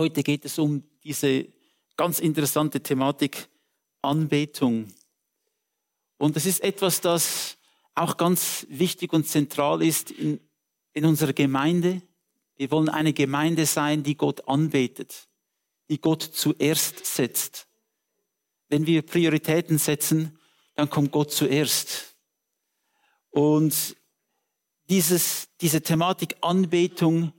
Heute geht es um diese ganz interessante Thematik Anbetung. Und es ist etwas, das auch ganz wichtig und zentral ist in, in unserer Gemeinde. Wir wollen eine Gemeinde sein, die Gott anbetet, die Gott zuerst setzt. Wenn wir Prioritäten setzen, dann kommt Gott zuerst. Und dieses, diese Thematik Anbetung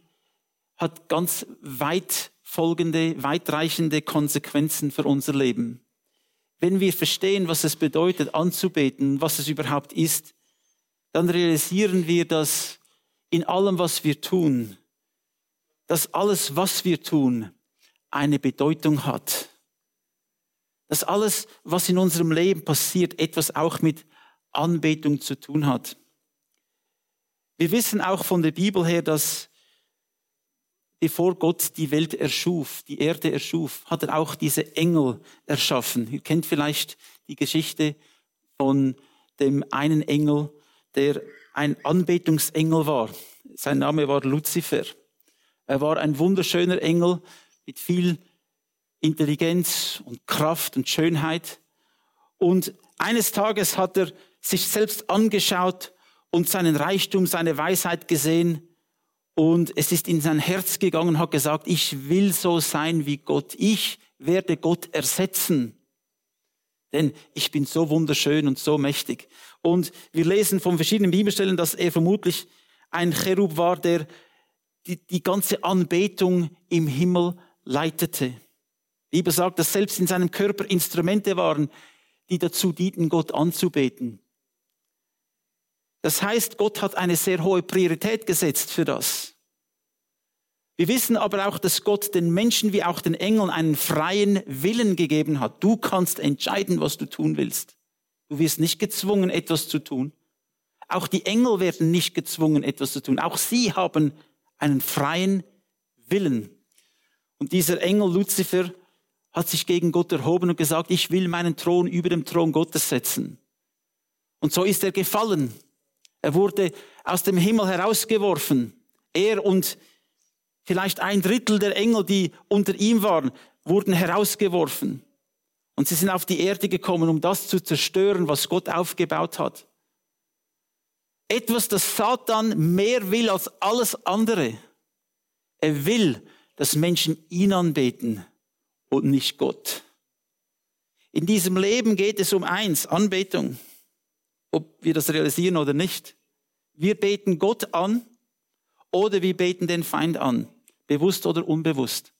hat ganz weit folgende, weitreichende Konsequenzen für unser Leben. Wenn wir verstehen, was es bedeutet, anzubeten, was es überhaupt ist, dann realisieren wir, dass in allem, was wir tun, dass alles, was wir tun, eine Bedeutung hat. Dass alles, was in unserem Leben passiert, etwas auch mit Anbetung zu tun hat. Wir wissen auch von der Bibel her, dass bevor Gott die Welt erschuf, die Erde erschuf, hat er auch diese Engel erschaffen. Ihr kennt vielleicht die Geschichte von dem einen Engel, der ein Anbetungsengel war. Sein Name war Luzifer. Er war ein wunderschöner Engel mit viel Intelligenz und Kraft und Schönheit. Und eines Tages hat er sich selbst angeschaut und seinen Reichtum, seine Weisheit gesehen und es ist in sein Herz gegangen und hat gesagt, ich will so sein wie Gott. Ich werde Gott ersetzen. Denn ich bin so wunderschön und so mächtig. Und wir lesen von verschiedenen Bibelstellen, dass er vermutlich ein Cherub war, der die, die ganze Anbetung im Himmel leitete. Die Bibel sagt, dass selbst in seinem Körper Instrumente waren, die dazu dienten, Gott anzubeten. Das heißt, Gott hat eine sehr hohe Priorität gesetzt für das. Wir wissen aber auch, dass Gott den Menschen wie auch den Engeln einen freien Willen gegeben hat. Du kannst entscheiden, was du tun willst. Du wirst nicht gezwungen, etwas zu tun. Auch die Engel werden nicht gezwungen, etwas zu tun. Auch sie haben einen freien Willen. Und dieser Engel Luzifer hat sich gegen Gott erhoben und gesagt, ich will meinen Thron über dem Thron Gottes setzen. Und so ist er gefallen. Er wurde aus dem Himmel herausgeworfen. Er und vielleicht ein Drittel der Engel, die unter ihm waren, wurden herausgeworfen. Und sie sind auf die Erde gekommen, um das zu zerstören, was Gott aufgebaut hat. Etwas, das Satan mehr will als alles andere. Er will, dass Menschen ihn anbeten und nicht Gott. In diesem Leben geht es um eins, Anbetung ob wir das realisieren oder nicht. Wir beten Gott an oder wir beten den Feind an, bewusst oder unbewusst.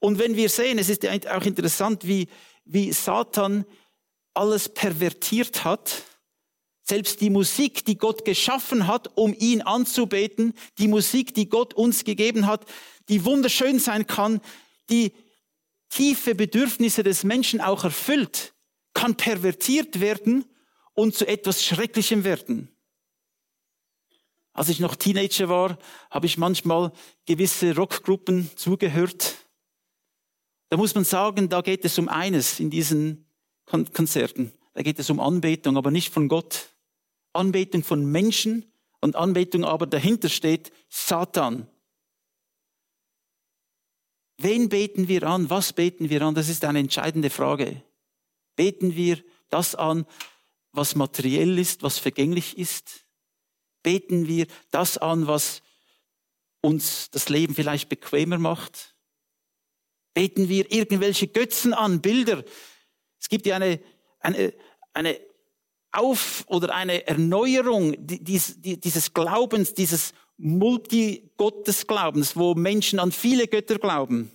Und wenn wir sehen, es ist auch interessant, wie, wie Satan alles pervertiert hat, selbst die Musik, die Gott geschaffen hat, um ihn anzubeten, die Musik, die Gott uns gegeben hat, die wunderschön sein kann, die tiefe Bedürfnisse des Menschen auch erfüllt, kann pervertiert werden und zu etwas Schrecklichem werden. Als ich noch Teenager war, habe ich manchmal gewisse Rockgruppen zugehört. Da muss man sagen, da geht es um eines in diesen Konzerten. Da geht es um Anbetung, aber nicht von Gott. Anbetung von Menschen und Anbetung aber dahinter steht Satan. Wen beten wir an? Was beten wir an? Das ist eine entscheidende Frage. Beten wir das an, was materiell ist, was vergänglich ist? Beten wir das an, was uns das Leben vielleicht bequemer macht? Beten wir irgendwelche Götzen an, Bilder? Es gibt ja eine, eine, eine Auf- oder eine Erneuerung dieses Glaubens, dieses Multigottesglaubens, wo Menschen an viele Götter glauben.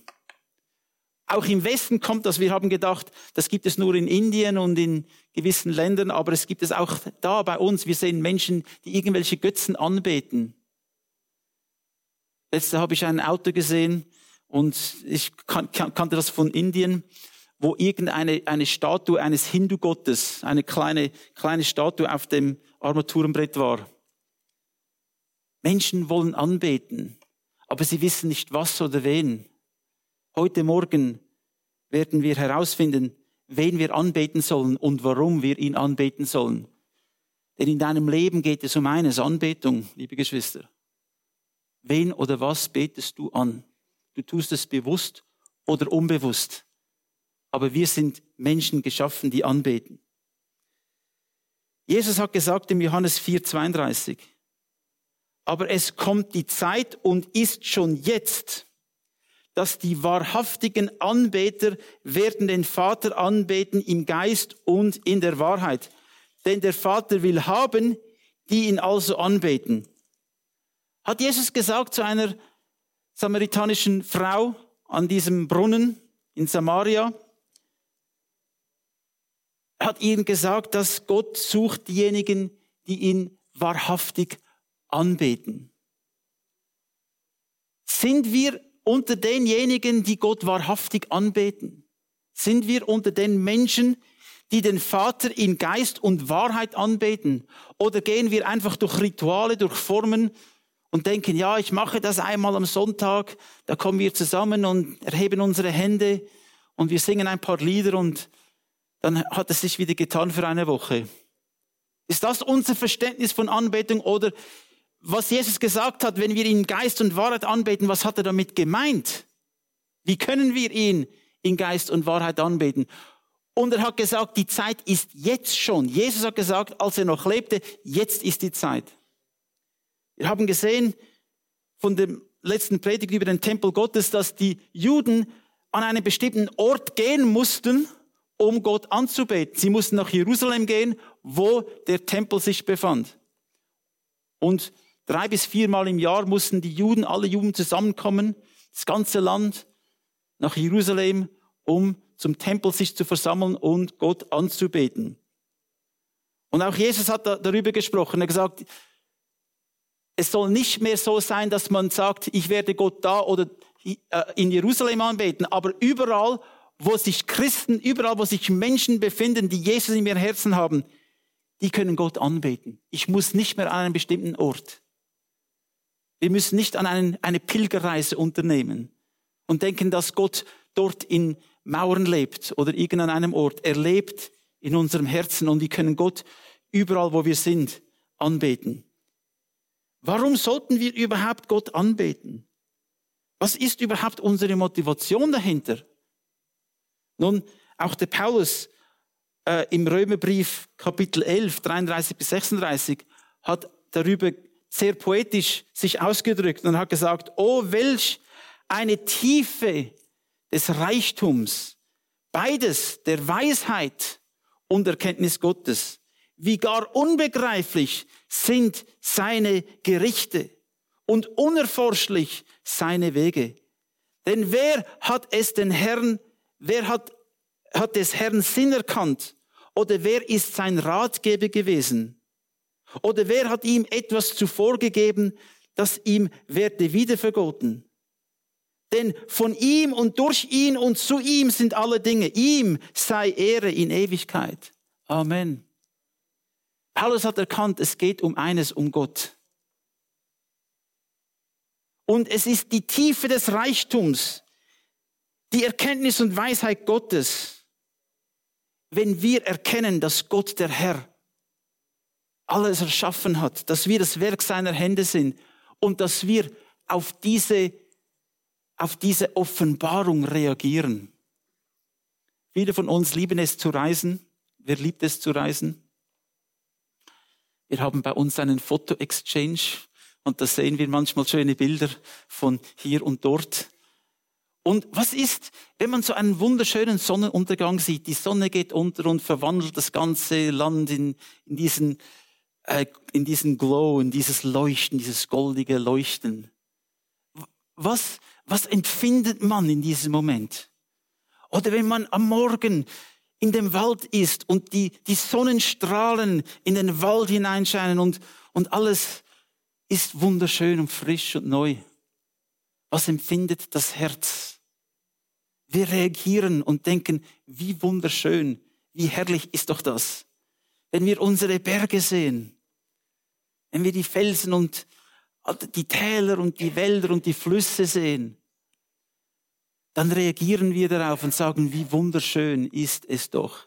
Auch im Westen kommt das. Wir haben gedacht, das gibt es nur in Indien und in gewissen Ländern, aber es gibt es auch da bei uns. Wir sehen Menschen, die irgendwelche Götzen anbeten. Letzte habe ich ein Auto gesehen und ich kan kannte das von Indien, wo irgendeine eine Statue eines Hindu-Gottes, eine kleine, kleine Statue auf dem Armaturenbrett war. Menschen wollen anbeten, aber sie wissen nicht was oder wen. Heute Morgen werden wir herausfinden, wen wir anbeten sollen und warum wir ihn anbeten sollen. Denn in deinem Leben geht es um eines, Anbetung, liebe Geschwister. Wen oder was betest du an? du tust es bewusst oder unbewusst. Aber wir sind Menschen geschaffen, die anbeten. Jesus hat gesagt im Johannes 4, 32, aber es kommt die Zeit und ist schon jetzt, dass die wahrhaftigen Anbeter werden den Vater anbeten im Geist und in der Wahrheit. Denn der Vater will haben, die ihn also anbeten. Hat Jesus gesagt zu einer samaritanischen Frau an diesem Brunnen in Samaria, hat ihnen gesagt, dass Gott sucht diejenigen, die ihn wahrhaftig anbeten. Sind wir unter denjenigen, die Gott wahrhaftig anbeten? Sind wir unter den Menschen, die den Vater in Geist und Wahrheit anbeten? Oder gehen wir einfach durch Rituale, durch Formen und denken, ja, ich mache das einmal am Sonntag, da kommen wir zusammen und erheben unsere Hände und wir singen ein paar Lieder und dann hat es sich wieder getan für eine Woche. Ist das unser Verständnis von Anbetung oder was Jesus gesagt hat, wenn wir ihn Geist und Wahrheit anbeten, was hat er damit gemeint? Wie können wir ihn in Geist und Wahrheit anbeten? Und er hat gesagt, die Zeit ist jetzt schon. Jesus hat gesagt, als er noch lebte, jetzt ist die Zeit. Wir haben gesehen von dem letzten Predigt über den Tempel Gottes, dass die Juden an einen bestimmten Ort gehen mussten, um Gott anzubeten. Sie mussten nach Jerusalem gehen, wo der Tempel sich befand. Und Drei bis viermal im Jahr mussten die Juden, alle Juden zusammenkommen, das ganze Land nach Jerusalem, um zum Tempel sich zu versammeln und Gott anzubeten. Und auch Jesus hat darüber gesprochen. Er hat gesagt, es soll nicht mehr so sein, dass man sagt, ich werde Gott da oder äh, in Jerusalem anbeten, aber überall, wo sich Christen, überall, wo sich Menschen befinden, die Jesus in ihrem Herzen haben, die können Gott anbeten. Ich muss nicht mehr an einem bestimmten Ort. Wir müssen nicht an einen, eine Pilgerreise unternehmen und denken, dass Gott dort in Mauern lebt oder irgend an einem Ort. Er lebt in unserem Herzen und wir können Gott überall, wo wir sind, anbeten. Warum sollten wir überhaupt Gott anbeten? Was ist überhaupt unsere Motivation dahinter? Nun, auch der Paulus äh, im Römerbrief Kapitel 11, 33 bis 36 hat darüber sehr poetisch sich ausgedrückt und hat gesagt, oh, welch eine Tiefe des Reichtums, beides der Weisheit und Erkenntnis Gottes. Wie gar unbegreiflich sind seine Gerichte und unerforschlich seine Wege. Denn wer hat es den Herrn, wer hat, hat des Herrn Sinn erkannt? Oder wer ist sein Ratgeber gewesen? Oder wer hat ihm etwas zuvor gegeben, das ihm werde wiedervergolten? Denn von ihm und durch ihn und zu ihm sind alle Dinge. Ihm sei Ehre in Ewigkeit. Amen. Paulus hat erkannt, es geht um eines, um Gott. Und es ist die Tiefe des Reichtums, die Erkenntnis und Weisheit Gottes, wenn wir erkennen, dass Gott der Herr alles erschaffen hat, dass wir das Werk seiner Hände sind und dass wir auf diese, auf diese Offenbarung reagieren. Viele von uns lieben es zu reisen. Wer liebt es zu reisen? Wir haben bei uns einen Foto-Exchange und da sehen wir manchmal schöne Bilder von hier und dort. Und was ist, wenn man so einen wunderschönen Sonnenuntergang sieht? Die Sonne geht unter und verwandelt das ganze Land in, in diesen äh, in diesen Glow, in dieses Leuchten, dieses goldige Leuchten. Was, was empfindet man in diesem Moment? Oder wenn man am Morgen in dem Wald ist und die, die Sonnenstrahlen in den Wald hineinscheinen und, und alles ist wunderschön und frisch und neu. Was empfindet das Herz? Wir reagieren und denken, wie wunderschön, wie herrlich ist doch das. Wenn wir unsere Berge sehen, wenn wir die Felsen und die Täler und die Wälder und die Flüsse sehen, dann reagieren wir darauf und sagen, wie wunderschön ist es doch.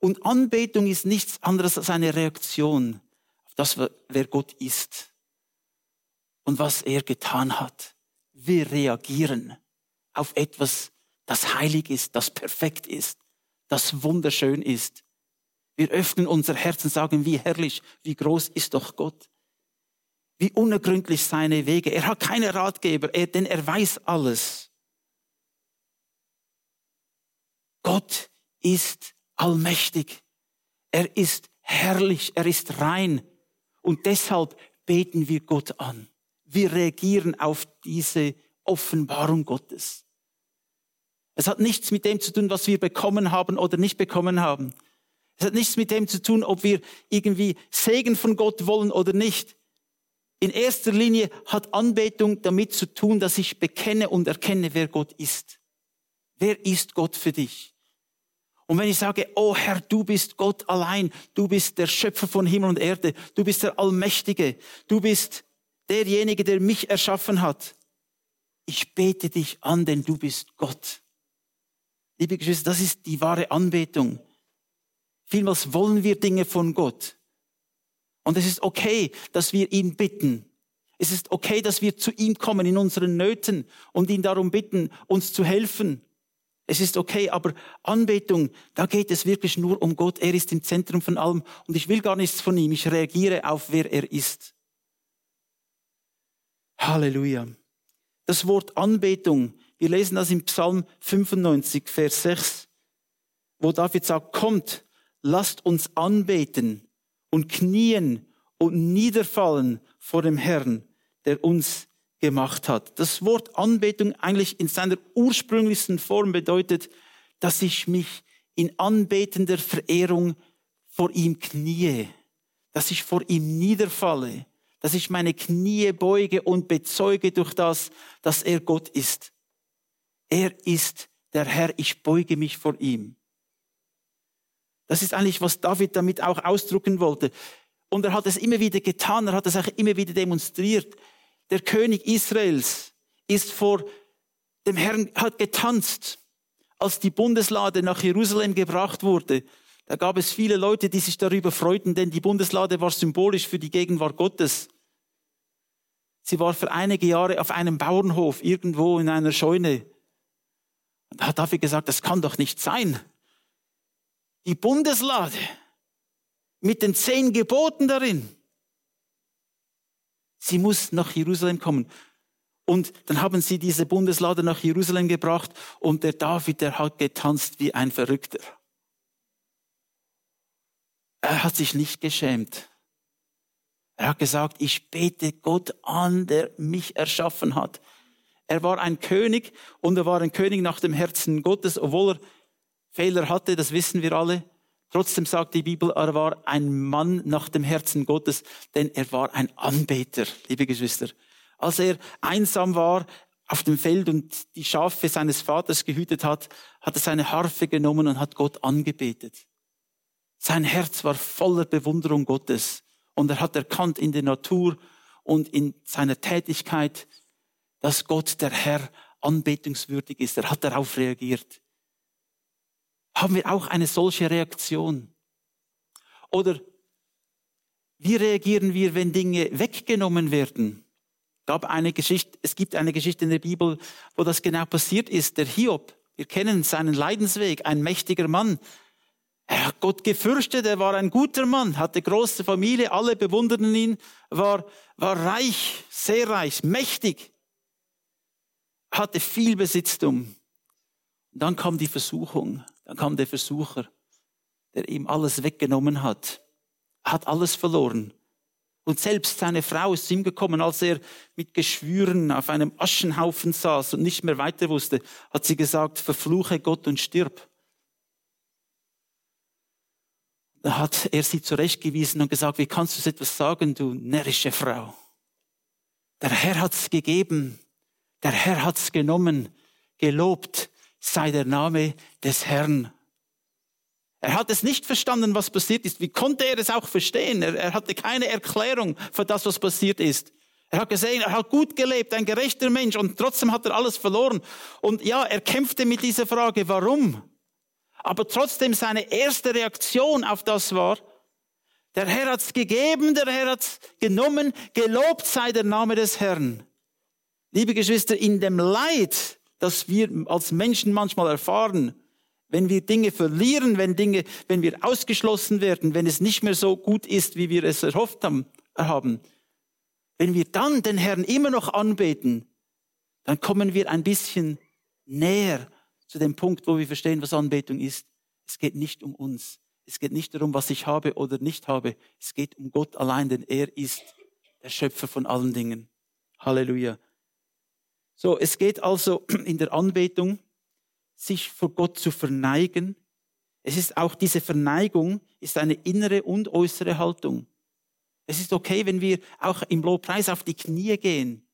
Und Anbetung ist nichts anderes als eine Reaktion auf das, wer Gott ist und was er getan hat. Wir reagieren. auf etwas, das heilig ist, das perfekt ist, das wunderschön ist. Wir öffnen unser Herz und sagen, wie herrlich, wie groß ist doch Gott. Wie unergründlich seine Wege. Er hat keine Ratgeber, er, denn er weiß alles. Gott ist allmächtig. Er ist herrlich, er ist rein. Und deshalb beten wir Gott an. Wir reagieren auf diese Offenbarung Gottes. Es hat nichts mit dem zu tun, was wir bekommen haben oder nicht bekommen haben. Es hat nichts mit dem zu tun, ob wir irgendwie Segen von Gott wollen oder nicht. In erster Linie hat Anbetung damit zu tun, dass ich bekenne und erkenne, wer Gott ist. Wer ist Gott für dich? Und wenn ich sage, oh Herr, du bist Gott allein, du bist der Schöpfer von Himmel und Erde, du bist der Allmächtige, du bist derjenige, der mich erschaffen hat. Ich bete dich an, denn du bist Gott. Liebe Geschwister, das ist die wahre Anbetung. Vielmals wollen wir Dinge von Gott. Und es ist okay, dass wir ihn bitten. Es ist okay, dass wir zu ihm kommen in unseren Nöten und ihn darum bitten, uns zu helfen. Es ist okay, aber Anbetung, da geht es wirklich nur um Gott. Er ist im Zentrum von allem und ich will gar nichts von ihm. Ich reagiere auf, wer er ist. Halleluja. Das Wort Anbetung, wir lesen das im Psalm 95, Vers 6, wo David sagt, kommt, lasst uns anbeten und knien und niederfallen vor dem Herrn, der uns gemacht hat. Das Wort Anbetung eigentlich in seiner ursprünglichsten Form bedeutet, dass ich mich in anbetender Verehrung vor ihm knie, dass ich vor ihm niederfalle, dass ich meine Knie beuge und bezeuge durch das, dass er Gott ist. Er ist der Herr, ich beuge mich vor ihm. Das ist eigentlich, was David damit auch ausdrücken wollte. Und er hat es immer wieder getan, er hat es auch immer wieder demonstriert der König Israels, ist vor dem Herrn, hat getanzt, als die Bundeslade nach Jerusalem gebracht wurde. Da gab es viele Leute, die sich darüber freuten, denn die Bundeslade war symbolisch für die Gegenwart Gottes. Sie war für einige Jahre auf einem Bauernhof irgendwo in einer Scheune. Und da hat David gesagt, das kann doch nicht sein. Die Bundeslade mit den zehn Geboten darin. Sie muss nach Jerusalem kommen. Und dann haben sie diese Bundeslade nach Jerusalem gebracht und der David, der hat getanzt wie ein Verrückter. Er hat sich nicht geschämt. Er hat gesagt, ich bete Gott an, der mich erschaffen hat. Er war ein König und er war ein König nach dem Herzen Gottes, obwohl er Fehler hatte, das wissen wir alle. Trotzdem sagt die Bibel, er war ein Mann nach dem Herzen Gottes, denn er war ein Anbeter, liebe Geschwister. Als er einsam war auf dem Feld und die Schafe seines Vaters gehütet hat, hat er seine Harfe genommen und hat Gott angebetet. Sein Herz war voller Bewunderung Gottes und er hat erkannt in der Natur und in seiner Tätigkeit, dass Gott der Herr anbetungswürdig ist. Er hat darauf reagiert haben wir auch eine solche Reaktion? Oder wie reagieren wir, wenn Dinge weggenommen werden? Gab eine Geschichte, es gibt eine Geschichte in der Bibel, wo das genau passiert ist. Der Hiob, wir kennen seinen Leidensweg, ein mächtiger Mann. Er hat Gott gefürchtet, er war ein guter Mann, hatte große Familie, alle bewunderten ihn, war, war reich, sehr reich, mächtig, hatte viel Besitztum. Dann kam die Versuchung. Dann kam der Versucher, der ihm alles weggenommen hat. Er hat alles verloren. Und selbst seine Frau ist zu ihm gekommen, als er mit Geschwüren auf einem Aschenhaufen saß und nicht mehr weiter wusste, hat sie gesagt, verfluche Gott und stirb. Da hat er sie zurechtgewiesen und gesagt, wie kannst du so etwas sagen, du närrische Frau? Der Herr hat's gegeben, der Herr hat's genommen, gelobt sei der Name des Herrn. Er hat es nicht verstanden, was passiert ist. Wie konnte er es auch verstehen? Er, er, hatte keine Erklärung für das, was passiert ist. Er hat gesehen, er hat gut gelebt, ein gerechter Mensch und trotzdem hat er alles verloren. Und ja, er kämpfte mit dieser Frage, warum? Aber trotzdem seine erste Reaktion auf das war, der Herr hat's gegeben, der Herr hat's genommen, gelobt sei der Name des Herrn. Liebe Geschwister, in dem Leid, das wir als Menschen manchmal erfahren, wenn wir Dinge verlieren, wenn Dinge, wenn wir ausgeschlossen werden, wenn es nicht mehr so gut ist, wie wir es erhofft haben, wenn wir dann den Herrn immer noch anbeten, dann kommen wir ein bisschen näher zu dem Punkt, wo wir verstehen, was Anbetung ist. Es geht nicht um uns. Es geht nicht darum, was ich habe oder nicht habe. Es geht um Gott allein, denn er ist der Schöpfer von allen Dingen. Halleluja. So, es geht also in der Anbetung, sich vor Gott zu verneigen. Es ist auch diese Verneigung, ist eine innere und äußere Haltung. Es ist okay, wenn wir auch im Lobpreis auf die Knie gehen.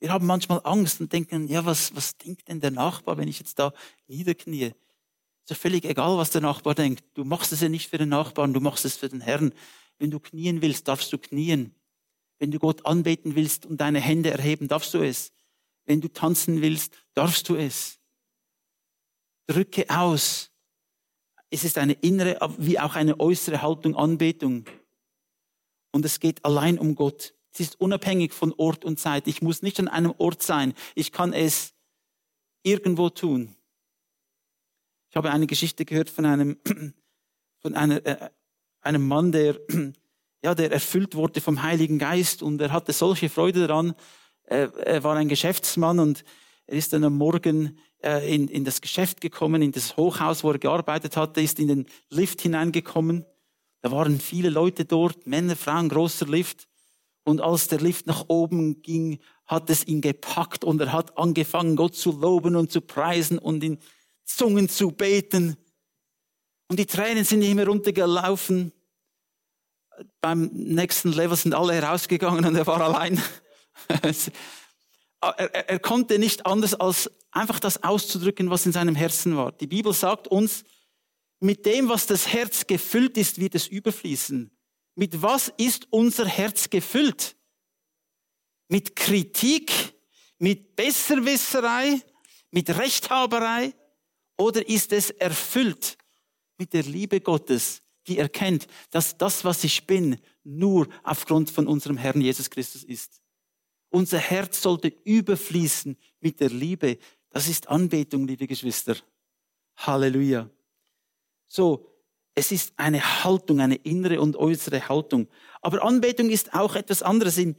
Wir haben manchmal Angst und denken, ja, was, was denkt denn der Nachbar, wenn ich jetzt da niederknie? Ist ja völlig egal, was der Nachbar denkt. Du machst es ja nicht für den Nachbarn, du machst es für den Herrn. Wenn du knien willst, darfst du knien. Wenn du Gott anbeten willst und deine Hände erheben, darfst du es. Wenn du tanzen willst, darfst du es. Drücke aus. Es ist eine innere wie auch eine äußere Haltung Anbetung. Und es geht allein um Gott. Es ist unabhängig von Ort und Zeit. Ich muss nicht an einem Ort sein. Ich kann es irgendwo tun. Ich habe eine Geschichte gehört von einem, von einer, äh, einem Mann, der, ja, der erfüllt wurde vom Heiligen Geist und er hatte solche Freude daran. Er, er war ein Geschäftsmann und er ist dann am Morgen äh, in, in das Geschäft gekommen, in das Hochhaus, wo er gearbeitet hatte, ist in den Lift hineingekommen da waren viele Leute dort, Männer, Frauen, großer Lift. Und als der Lift nach oben ging, hat es ihn gepackt und er hat angefangen, Gott zu loben und zu preisen und in Zungen zu beten. Und die Tränen sind ihm heruntergelaufen. Beim nächsten Level sind alle herausgegangen und er war allein. er, er, konnte nicht anders als einfach das auszudrücken, was in seinem Herzen war. Die Bibel sagt uns, mit dem, was das Herz gefüllt ist, wird es überfließen. Mit was ist unser Herz gefüllt? Mit Kritik, mit Besserwisserei, mit Rechthaberei? Oder ist es erfüllt mit der Liebe Gottes, die erkennt, dass das, was ich bin, nur aufgrund von unserem Herrn Jesus Christus ist? Unser Herz sollte überfließen mit der Liebe. Das ist Anbetung, liebe Geschwister. Halleluja. So, es ist eine Haltung, eine innere und äußere Haltung. Aber Anbetung ist auch etwas anderes. In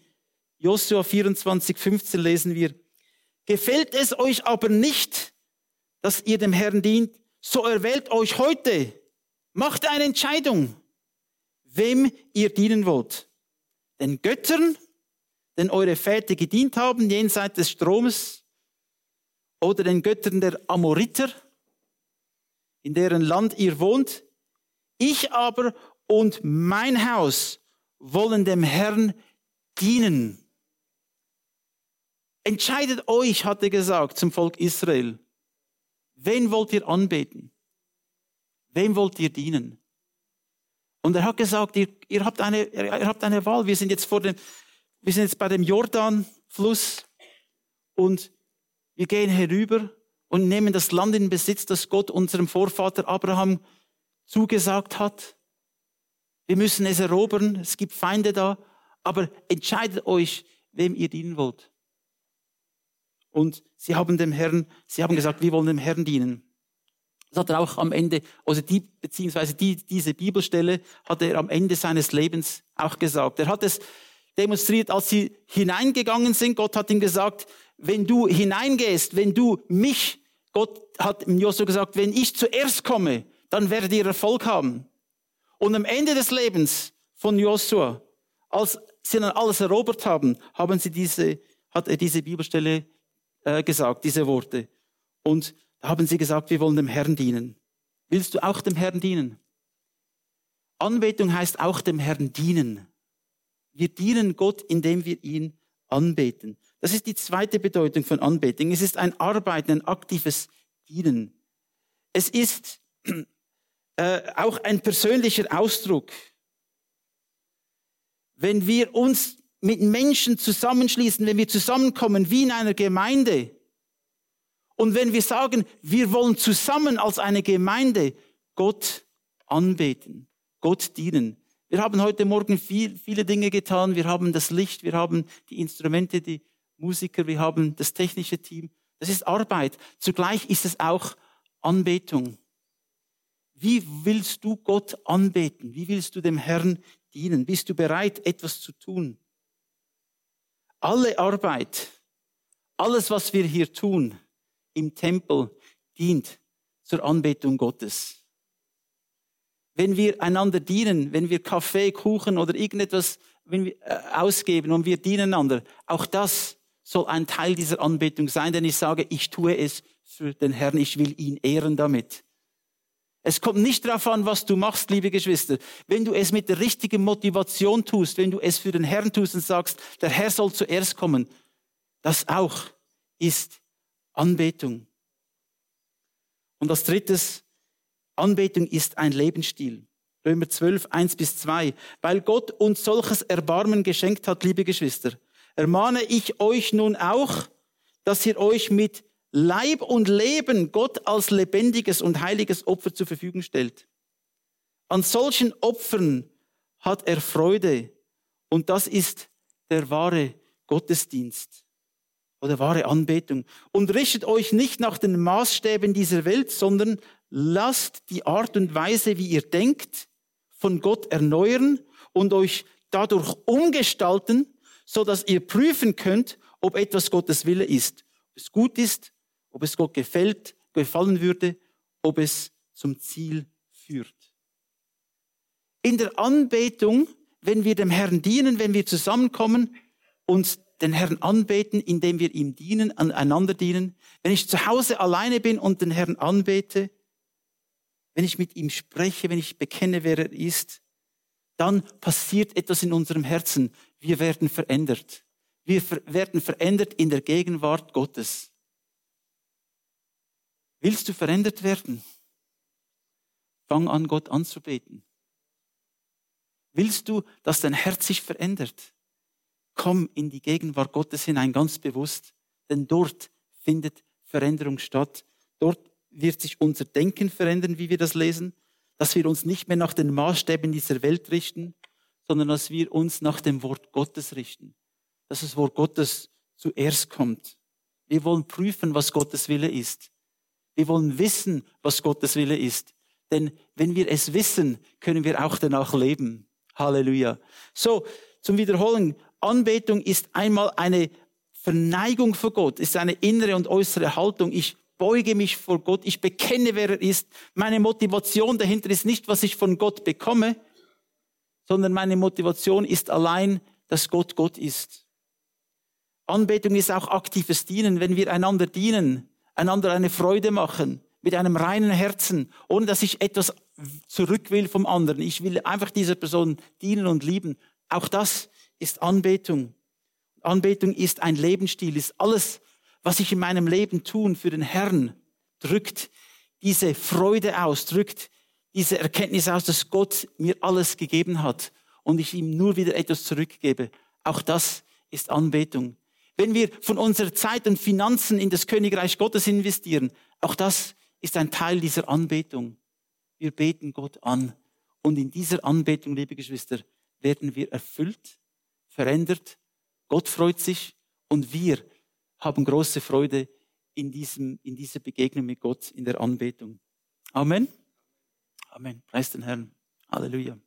Josua 24, 15 lesen wir, gefällt es euch aber nicht, dass ihr dem Herrn dient, so erwählt euch heute, macht eine Entscheidung, wem ihr dienen wollt. Den Göttern, den eure Väter gedient haben, jenseits des Stromes, oder den Göttern der Amoriter, in deren Land ihr wohnt. Ich aber und mein Haus wollen dem Herrn dienen. Entscheidet euch, hat er gesagt zum Volk Israel. Wen wollt ihr anbeten? Wem wollt ihr dienen? Und er hat gesagt, ihr, ihr, habt eine, ihr habt eine Wahl. Wir sind jetzt vor dem, wir sind jetzt bei dem Jordanfluss und wir gehen herüber und nehmen das Land in Besitz, das Gott unserem Vorvater Abraham zugesagt hat. Wir müssen es erobern, es gibt Feinde da, aber entscheidet euch, wem ihr dienen wollt. Und sie haben dem Herrn, sie haben gesagt, wir wollen dem Herrn dienen. Das hat er auch am Ende, also die, beziehungsweise die, diese Bibelstelle hat er am Ende seines Lebens auch gesagt. Er hat es demonstriert, als sie hineingegangen sind. Gott hat ihm gesagt, wenn du hineingehst, wenn du mich, Gott hat Josua gesagt, wenn ich zuerst komme, dann werdet ihr Erfolg haben. Und am Ende des Lebens von Josua, als sie dann alles erobert haben, haben sie diese, hat er diese Bibelstelle äh, gesagt, diese Worte. Und da haben sie gesagt, wir wollen dem Herrn dienen. Willst du auch dem Herrn dienen? Anbetung heißt auch dem Herrn dienen. Wir dienen Gott, indem wir ihn anbeten. Das ist die zweite Bedeutung von Anbetung. Es ist ein Arbeiten, ein aktives Dienen. Es ist äh, auch ein persönlicher Ausdruck. Wenn wir uns mit Menschen zusammenschließen, wenn wir zusammenkommen wie in einer Gemeinde und wenn wir sagen, wir wollen zusammen als eine Gemeinde Gott anbeten, Gott dienen. Wir haben heute Morgen viel, viele Dinge getan. Wir haben das Licht, wir haben die Instrumente, die Musiker, wir haben das technische Team. Das ist Arbeit. Zugleich ist es auch Anbetung. Wie willst du Gott anbeten? Wie willst du dem Herrn dienen? Bist du bereit, etwas zu tun? Alle Arbeit, alles, was wir hier tun im Tempel, dient zur Anbetung Gottes. Wenn wir einander dienen, wenn wir Kaffee, Kuchen oder irgendetwas wenn wir, äh, ausgeben und wir dienen einander, auch das soll ein Teil dieser Anbetung sein, denn ich sage, ich tue es für den Herrn, ich will ihn ehren damit. Es kommt nicht darauf an, was du machst, liebe Geschwister. Wenn du es mit der richtigen Motivation tust, wenn du es für den Herrn tust und sagst, der Herr soll zuerst kommen, das auch ist Anbetung. Und als drittes, Anbetung ist ein Lebensstil. Römer 12, 1 bis 2. Weil Gott uns solches Erbarmen geschenkt hat, liebe Geschwister, ermahne ich euch nun auch, dass ihr euch mit Leib und Leben Gott als lebendiges und heiliges Opfer zur Verfügung stellt. An solchen Opfern hat er Freude und das ist der wahre Gottesdienst oder wahre Anbetung. Und richtet euch nicht nach den Maßstäben dieser Welt, sondern lasst die Art und Weise, wie ihr denkt, von Gott erneuern und euch dadurch umgestalten, so dass ihr prüfen könnt, ob etwas Gottes Wille ist, ob es gut ist ob es Gott gefällt, gefallen würde, ob es zum Ziel führt. In der Anbetung, wenn wir dem Herrn dienen, wenn wir zusammenkommen, uns den Herrn anbeten, indem wir ihm dienen, einander dienen, wenn ich zu Hause alleine bin und den Herrn anbete, wenn ich mit ihm spreche, wenn ich bekenne, wer er ist, dann passiert etwas in unserem Herzen. Wir werden verändert. Wir werden verändert in der Gegenwart Gottes. Willst du verändert werden? Fang an, Gott anzubeten. Willst du, dass dein Herz sich verändert? Komm in die Gegenwart Gottes hinein, ganz bewusst, denn dort findet Veränderung statt. Dort wird sich unser Denken verändern, wie wir das lesen, dass wir uns nicht mehr nach den Maßstäben dieser Welt richten, sondern dass wir uns nach dem Wort Gottes richten, dass das Wort Gottes zuerst kommt. Wir wollen prüfen, was Gottes Wille ist. Wir wollen wissen, was Gottes Wille ist. Denn wenn wir es wissen, können wir auch danach leben. Halleluja. So, zum Wiederholen. Anbetung ist einmal eine Verneigung vor Gott, ist eine innere und äußere Haltung. Ich beuge mich vor Gott, ich bekenne, wer er ist. Meine Motivation dahinter ist nicht, was ich von Gott bekomme, sondern meine Motivation ist allein, dass Gott Gott ist. Anbetung ist auch aktives Dienen. Wenn wir einander dienen, einander eine Freude machen, mit einem reinen Herzen, ohne dass ich etwas zurück will vom anderen. Ich will einfach dieser Person dienen und lieben. Auch das ist Anbetung. Anbetung ist ein Lebensstil, ist alles, was ich in meinem Leben tun für den Herrn, drückt diese Freude aus, drückt diese Erkenntnis aus, dass Gott mir alles gegeben hat und ich ihm nur wieder etwas zurückgebe. Auch das ist Anbetung. Wenn wir von unserer Zeit und Finanzen in das Königreich Gottes investieren, auch das ist ein Teil dieser Anbetung. Wir beten Gott an. Und in dieser Anbetung, liebe Geschwister, werden wir erfüllt, verändert. Gott freut sich und wir haben große Freude in, diesem, in dieser Begegnung mit Gott, in der Anbetung. Amen. Amen. Preis den Herrn. Halleluja.